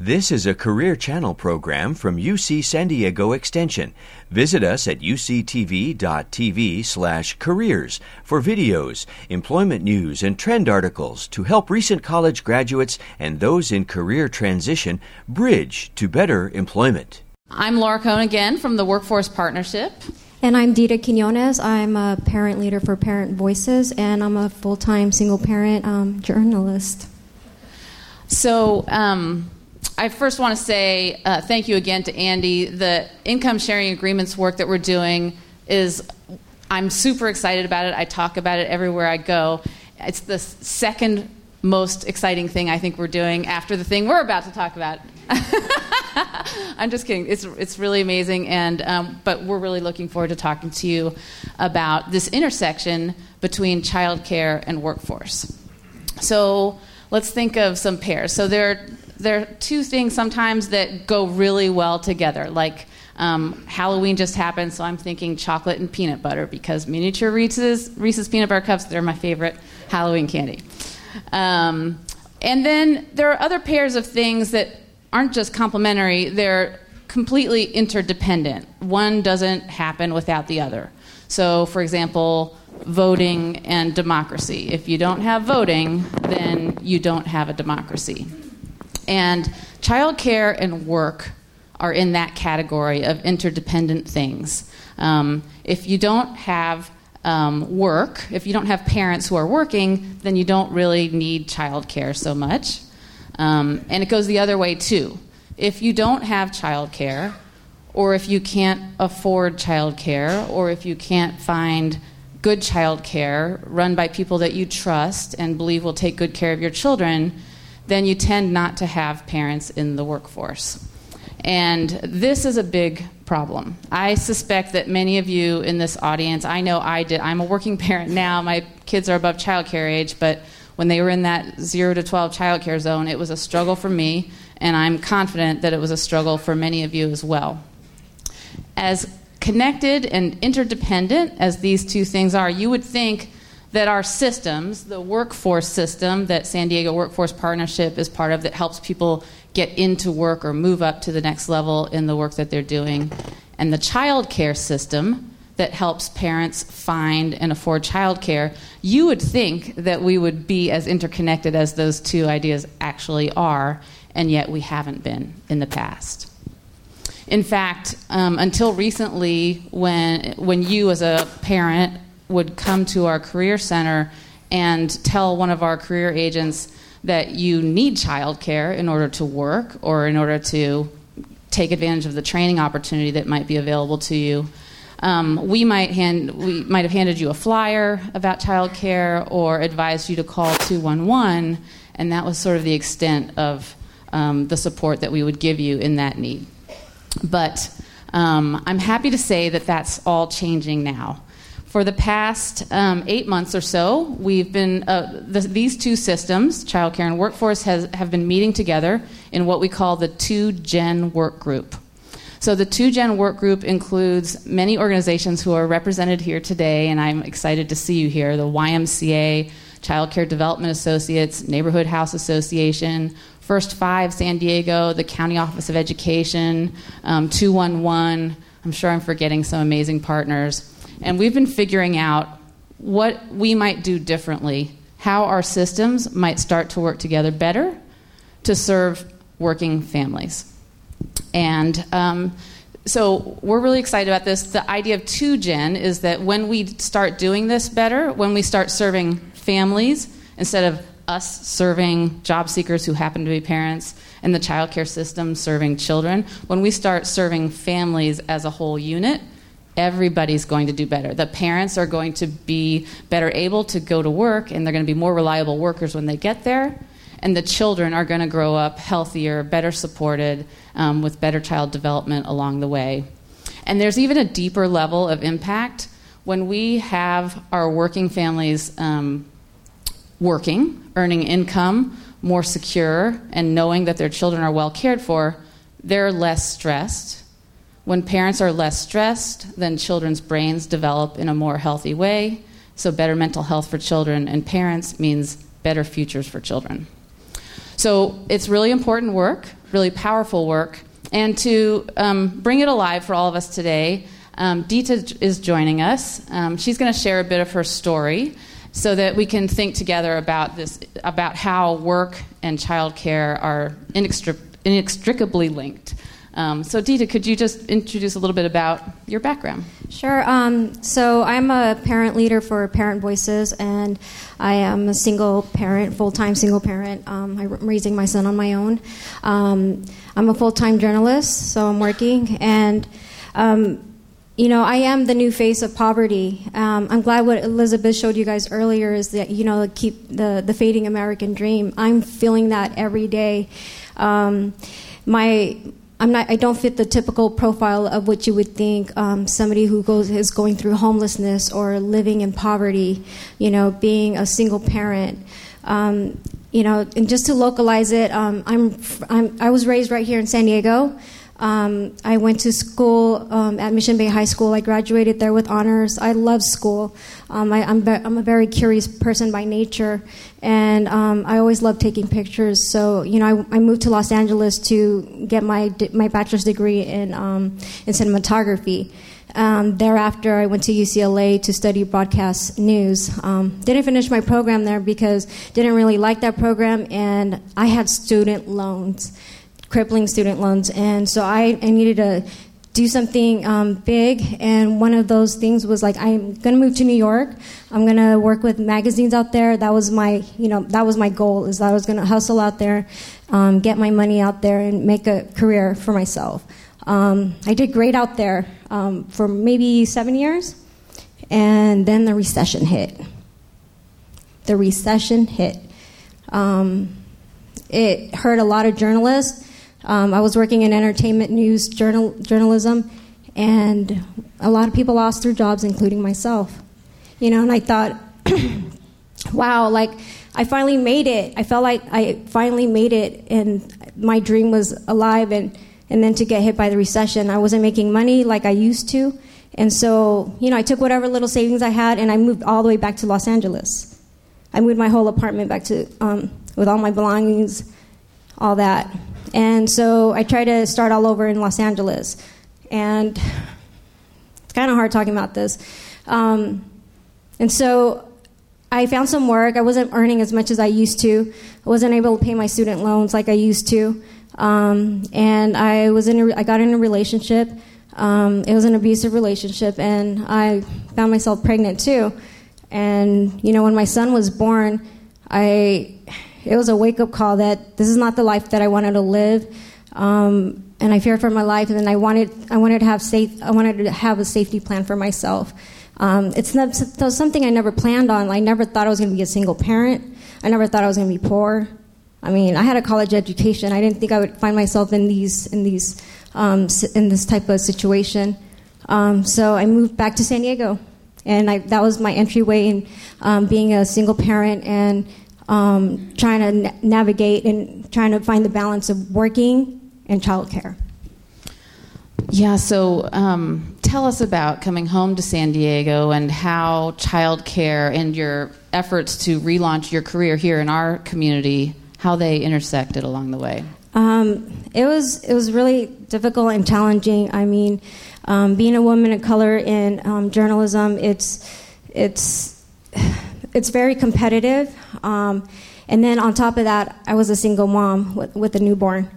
This is a Career Channel program from UC San Diego Extension. Visit us at uctv.tv slash careers for videos, employment news, and trend articles to help recent college graduates and those in career transition bridge to better employment. I'm Laura Kohn again from the Workforce Partnership. And I'm Dita Quiñones. I'm a parent leader for Parent Voices, and I'm a full time single parent um, journalist. So, um, I first want to say uh, thank you again to Andy. The income sharing agreements work that we're doing is, I'm super excited about it. I talk about it everywhere I go. It's the second most exciting thing I think we're doing after the thing we're about to talk about. I'm just kidding. It's it's really amazing, and um, but we're really looking forward to talking to you about this intersection between childcare and workforce. So let's think of some pairs. So there there are two things sometimes that go really well together, like. Um, Halloween just happened, so I'm thinking chocolate and peanut butter because miniature Reese's, Reese's peanut butter cups, they're my favorite Halloween candy. Um, and then there are other pairs of things that aren't just complementary, they're completely interdependent. One doesn't happen without the other. So, for example, voting and democracy. If you don't have voting, then you don't have a democracy. And childcare and work are in that category of interdependent things. Um, if you don't have um, work, if you don't have parents who are working, then you don't really need childcare so much. Um, and it goes the other way too. If you don't have childcare, or if you can't afford childcare, or if you can't find good childcare run by people that you trust and believe will take good care of your children, then you tend not to have parents in the workforce. And this is a big problem. I suspect that many of you in this audience, I know I did, I'm a working parent now, my kids are above childcare age, but when they were in that 0 to 12 childcare zone, it was a struggle for me, and I'm confident that it was a struggle for many of you as well. As connected and interdependent as these two things are, you would think that our systems, the workforce system that San Diego Workforce Partnership is part of, that helps people get into work or move up to the next level in the work that they're doing, and the child care system that helps parents find and afford childcare, you would think that we would be as interconnected as those two ideas actually are, and yet we haven't been in the past. In fact, um, until recently, when, when you as a parent would come to our career center and tell one of our career agents that you need childcare in order to work or in order to take advantage of the training opportunity that might be available to you. Um, we might hand we might have handed you a flyer about childcare or advised you to call 211, and that was sort of the extent of um, the support that we would give you in that need. But um, I'm happy to say that that's all changing now. For the past um, eight months or so, we've been uh, the, these two systems, childcare and workforce, has, have been meeting together in what we call the two Gen Work Group. So the two Gen Work Group includes many organizations who are represented here today, and I'm excited to see you here: the YMCA, Child Care Development Associates, Neighborhood House Association, First Five San Diego, the County Office of Education, um, 211. I'm sure I'm forgetting some amazing partners. And we've been figuring out what we might do differently, how our systems might start to work together better to serve working families. And um, so we're really excited about this. The idea of 2Gen is that when we start doing this better, when we start serving families instead of us serving job seekers who happen to be parents and the childcare system serving children, when we start serving families as a whole unit, everybody's going to do better. The parents are going to be better able to go to work, and they're going to be more reliable workers when they get there. And the children are going to grow up healthier, better supported, um, with better child development along the way. And there's even a deeper level of impact when we have our working families um, working, earning income, more secure, and knowing that their children are well cared for. They're less stressed when parents are less stressed, then children's brains develop in a more healthy way. So, better mental health for children and parents means better futures for children. So, it's really important work. really powerful work. And to um, bring it alive for all of us today, um, Dita is joining us. Um, she's going to share a bit of her story so that we can think together about this, about how work and childcare are inextric- inextricably linked. Um, so, Dita, could you just introduce a little bit about your background? Sure. Um, so, I'm a parent leader for Parent Voices, and I am a single parent, full time single parent. Um, I'm raising my son on my own. Um, I'm a full time journalist, so I'm working. And um, you know, I am the new face of poverty. Um, I'm glad what Elizabeth showed you guys earlier is that you know keep the the fading American dream. I'm feeling that every day. My I'm not. I don't fit the typical profile of what you would think um, somebody who goes is going through homelessness or living in poverty. You know, being a single parent. Um, you know, and just to localize it, um, I'm, I'm I was raised right here in San Diego. Um, I went to school um, at Mission Bay High School. I graduated there with honors. I love school. Um, I, am I'm a very curious person by nature, and um, I always love taking pictures. So, you know, I, I, moved to Los Angeles to get my my bachelor's degree in um, in cinematography. Um, thereafter, I went to UCLA to study broadcast news. Didn't finish my program there because didn't really like that program, and I had student loans crippling student loans. And so I, I needed to do something um, big. And one of those things was like, I'm going to move to New York. I'm going to work with magazines out there. That was my, you know, that was my goal is that I was going to hustle out there, um, get my money out there, and make a career for myself. Um, I did great out there um, for maybe seven years, and then the recession hit. The recession hit. Um, it hurt a lot of journalists um, I was working in entertainment news journal, journalism, and a lot of people lost their jobs, including myself. You know, and I thought, wow, like I finally made it. I felt like I finally made it, and my dream was alive. And and then to get hit by the recession, I wasn't making money like I used to, and so you know, I took whatever little savings I had, and I moved all the way back to Los Angeles. I moved my whole apartment back to um, with all my belongings, all that. And so I tried to start all over in Los Angeles. And it's kind of hard talking about this. Um, and so I found some work. I wasn't earning as much as I used to. I wasn't able to pay my student loans like I used to. Um, and I was in a, I got in a relationship. Um, it was an abusive relationship, and I found myself pregnant too. And you know, when my son was born, I it was a wake up call that this is not the life that I wanted to live. Um, and I feared for my life, and then I wanted, I wanted to have safe, I wanted to have a safety plan for myself. Um, it's not something I never planned on. I never thought I was going to be a single parent. I never thought I was going to be poor. I mean, I had a college education. I didn't think I would find myself in these in these um, in this type of situation. Um, so I moved back to San Diego, and I, that was my entryway in um, being a single parent and um, trying to na- navigate and trying to find the balance of working and childcare. Yeah, so um, tell us about coming home to San Diego and how childcare and your efforts to relaunch your career here in our community, how they intersected along the way. Um, it was it was really difficult and challenging. I mean, um, being a woman of color in um, journalism, it's it's it's very competitive. Um, and then on top of that, I was a single mom with, with a newborn,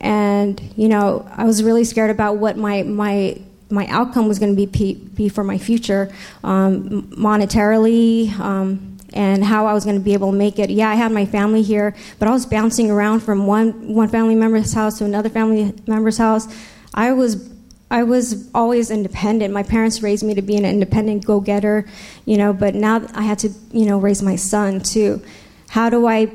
and you know I was really scared about what my my my outcome was going to be be for my future, um, monetarily. Um, and how I was going to be able to make it. Yeah, I had my family here, but I was bouncing around from one one family member's house to another family member's house. I was I was always independent. My parents raised me to be an independent go-getter, you know, but now I had to, you know, raise my son too. How do I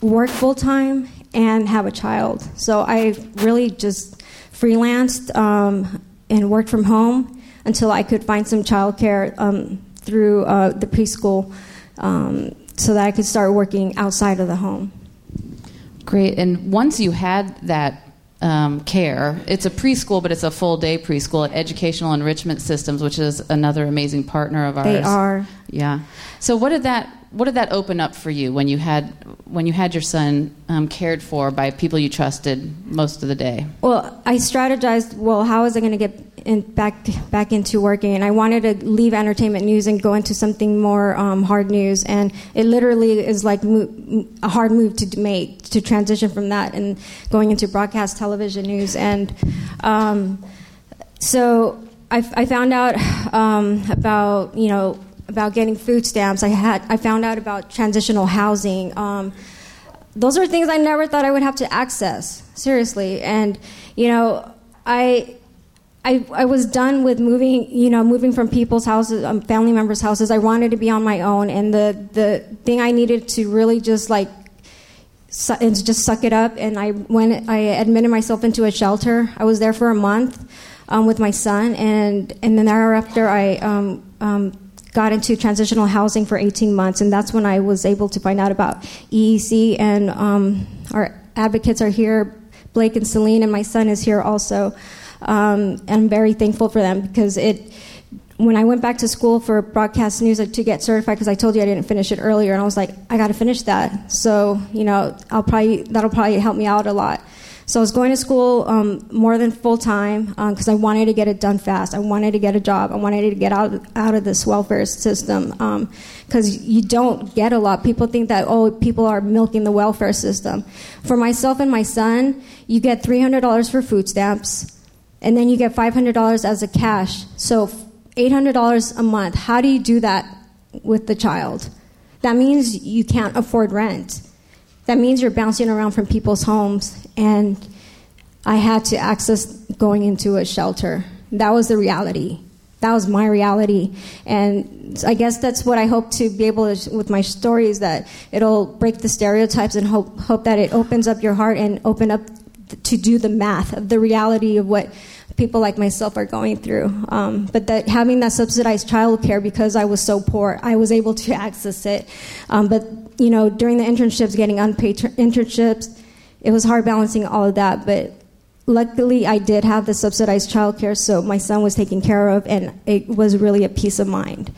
work full time and have a child? So I really just freelanced um, and worked from home until I could find some childcare um, through uh, the preschool um, so that I could start working outside of the home. Great. And once you had that um, care. It's a preschool, but it's a full day preschool at Educational Enrichment Systems, which is another amazing partner of ours. They are. Yeah. So what did that what did that open up for you when you had when you had your son um, cared for by people you trusted most of the day? Well, I strategized. Well, how is I going to get in, back back into working? And I wanted to leave entertainment news and go into something more um, hard news. And it literally is like mo- a hard move to make to transition from that and going into broadcast television news. And um, so I, I, found out um, about you know about getting food stamps. I had I found out about transitional housing. Um, those are things I never thought I would have to access. Seriously, and you know, I. I, I was done with moving, you know, moving from people's houses, um, family members' houses. I wanted to be on my own, and the the thing I needed to really just like su- just suck it up. And I went, I admitted myself into a shelter. I was there for a month um, with my son, and and then thereafter I um, um, got into transitional housing for 18 months, and that's when I was able to find out about EEC. And um, our advocates are here, Blake and Celine, and my son is here also. Um, and I'm very thankful for them because it. When I went back to school for broadcast news to get certified, because I told you I didn't finish it earlier, and I was like, I got to finish that. So you know, I'll probably that'll probably help me out a lot. So I was going to school um, more than full time because um, I wanted to get it done fast. I wanted to get a job. I wanted to get out out of this welfare system because um, you don't get a lot. People think that oh, people are milking the welfare system. For myself and my son, you get three hundred dollars for food stamps, and then you get five hundred dollars as a cash. So eight hundred dollars a month. How do you do that with the child? That means you can't afford rent that means you're bouncing around from people's homes. And I had to access going into a shelter. That was the reality. That was my reality. And I guess that's what I hope to be able to, with my story, is that it'll break the stereotypes and hope, hope that it opens up your heart and open up to do the math of the reality of what people like myself are going through. Um, but that having that subsidized childcare because I was so poor, I was able to access it. Um, but you know, during the internships, getting unpaid internships, it was hard balancing all of that. But luckily, I did have the subsidized childcare, so my son was taken care of, and it was really a peace of mind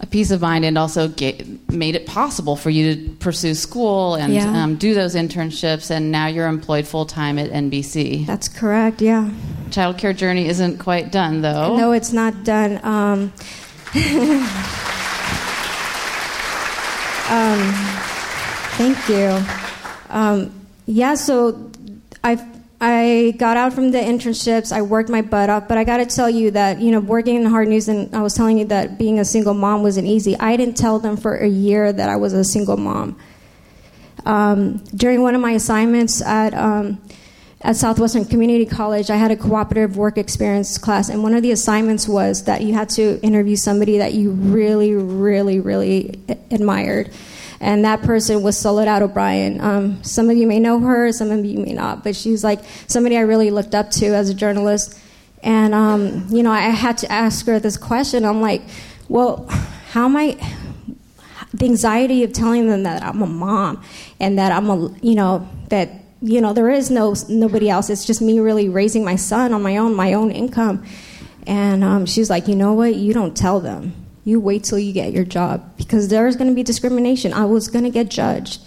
a peace of mind and also get, made it possible for you to pursue school and yeah. um, do those internships and now you're employed full-time at nbc that's correct yeah. Childcare journey isn't quite done though. No it's not done. Um, um, thank you. Um, yeah so i've I got out from the internships. I worked my butt off, but I got to tell you that you know working in the hard news, and I was telling you that being a single mom wasn't easy. I didn't tell them for a year that I was a single mom. Um, during one of my assignments at um, at Southwestern Community College, I had a cooperative work experience class, and one of the assignments was that you had to interview somebody that you really, really, really admired and that person was Soledad O'Brien. Um, some of you may know her, some of you may not, but she's like somebody I really looked up to as a journalist. And um, you know, I had to ask her this question. I'm like, well, how am I? The anxiety of telling them that I'm a mom and that I'm a, you know, that you know there is no nobody else. It's just me really raising my son on my own, my own income. And um, she's like, you know what? You don't tell them you wait till you get your job because there's going to be discrimination. I was going to get judged.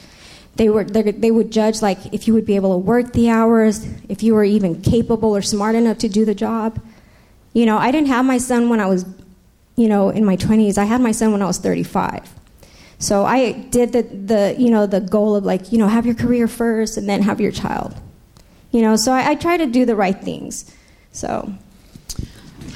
They were they would judge like if you would be able to work the hours, if you were even capable or smart enough to do the job. You know, I didn't have my son when I was, you know, in my 20s. I had my son when I was 35. So I did the, the you know the goal of like you know have your career first and then have your child. You know, so I, I try to do the right things. So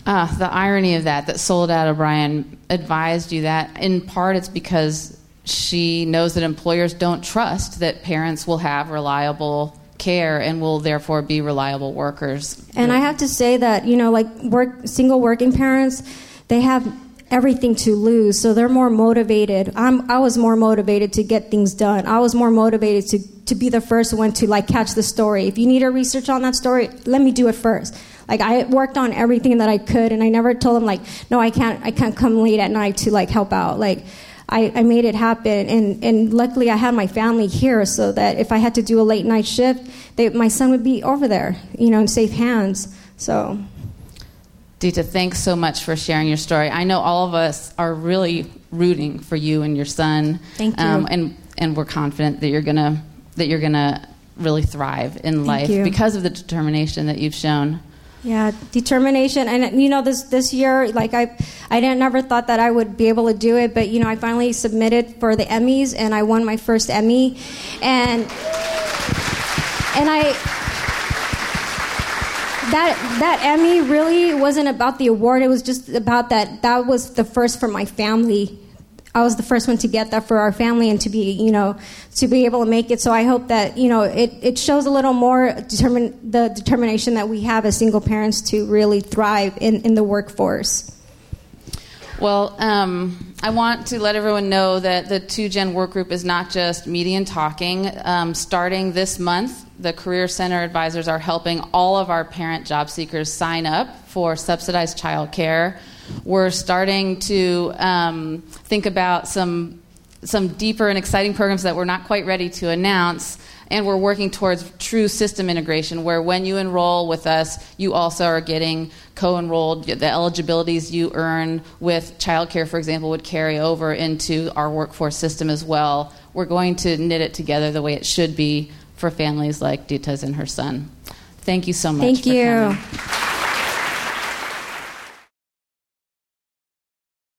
uh, the irony of that, that Soledad O'Brien advised you that, in part it's because she knows that employers don't trust that parents will have reliable care and will therefore be reliable workers. And I have to say that, you know, like work, single working parents, they have everything to lose, so they're more motivated. I'm, I was more motivated to get things done. I was more motivated to, to be the first one to like catch the story. If you need a research on that story, let me do it first. Like I worked on everything that I could, and I never told them like, no, I can't, I can't come late at night to like help out. Like I, I made it happen, and and luckily I had my family here, so that if I had to do a late night shift, they, my son would be over there, you know, in safe hands. So. Dita, thanks so much for sharing your story. I know all of us are really rooting for you and your son. Thank you. Um, and and we're confident that you're gonna that you're gonna really thrive in life you. because of the determination that you've shown. Yeah, determination, and you know this this year, like I, I didn't never thought that I would be able to do it, but you know I finally submitted for the Emmys, and I won my first Emmy, and and I that that Emmy really wasn't about the award. It was just about that. That was the first for my family. I was the first one to get that for our family and to be, you know, to be able to make it. So I hope that, you know, it, it shows a little more determin- the determination that we have as single parents to really thrive in, in the workforce. Well, um, I want to let everyone know that the Two Gen Work Group is not just meeting and talking. Um, starting this month, the Career Center advisors are helping all of our parent job seekers sign up for subsidized childcare. We're starting to um, think about some some deeper and exciting programs that we're not quite ready to announce. And we're working towards true system integration, where when you enroll with us, you also are getting co-enrolled. The eligibilities you earn with childcare, for example, would carry over into our workforce system as well. We're going to knit it together the way it should be for families like Dita's and her son. Thank you so much. Thank you. Coming.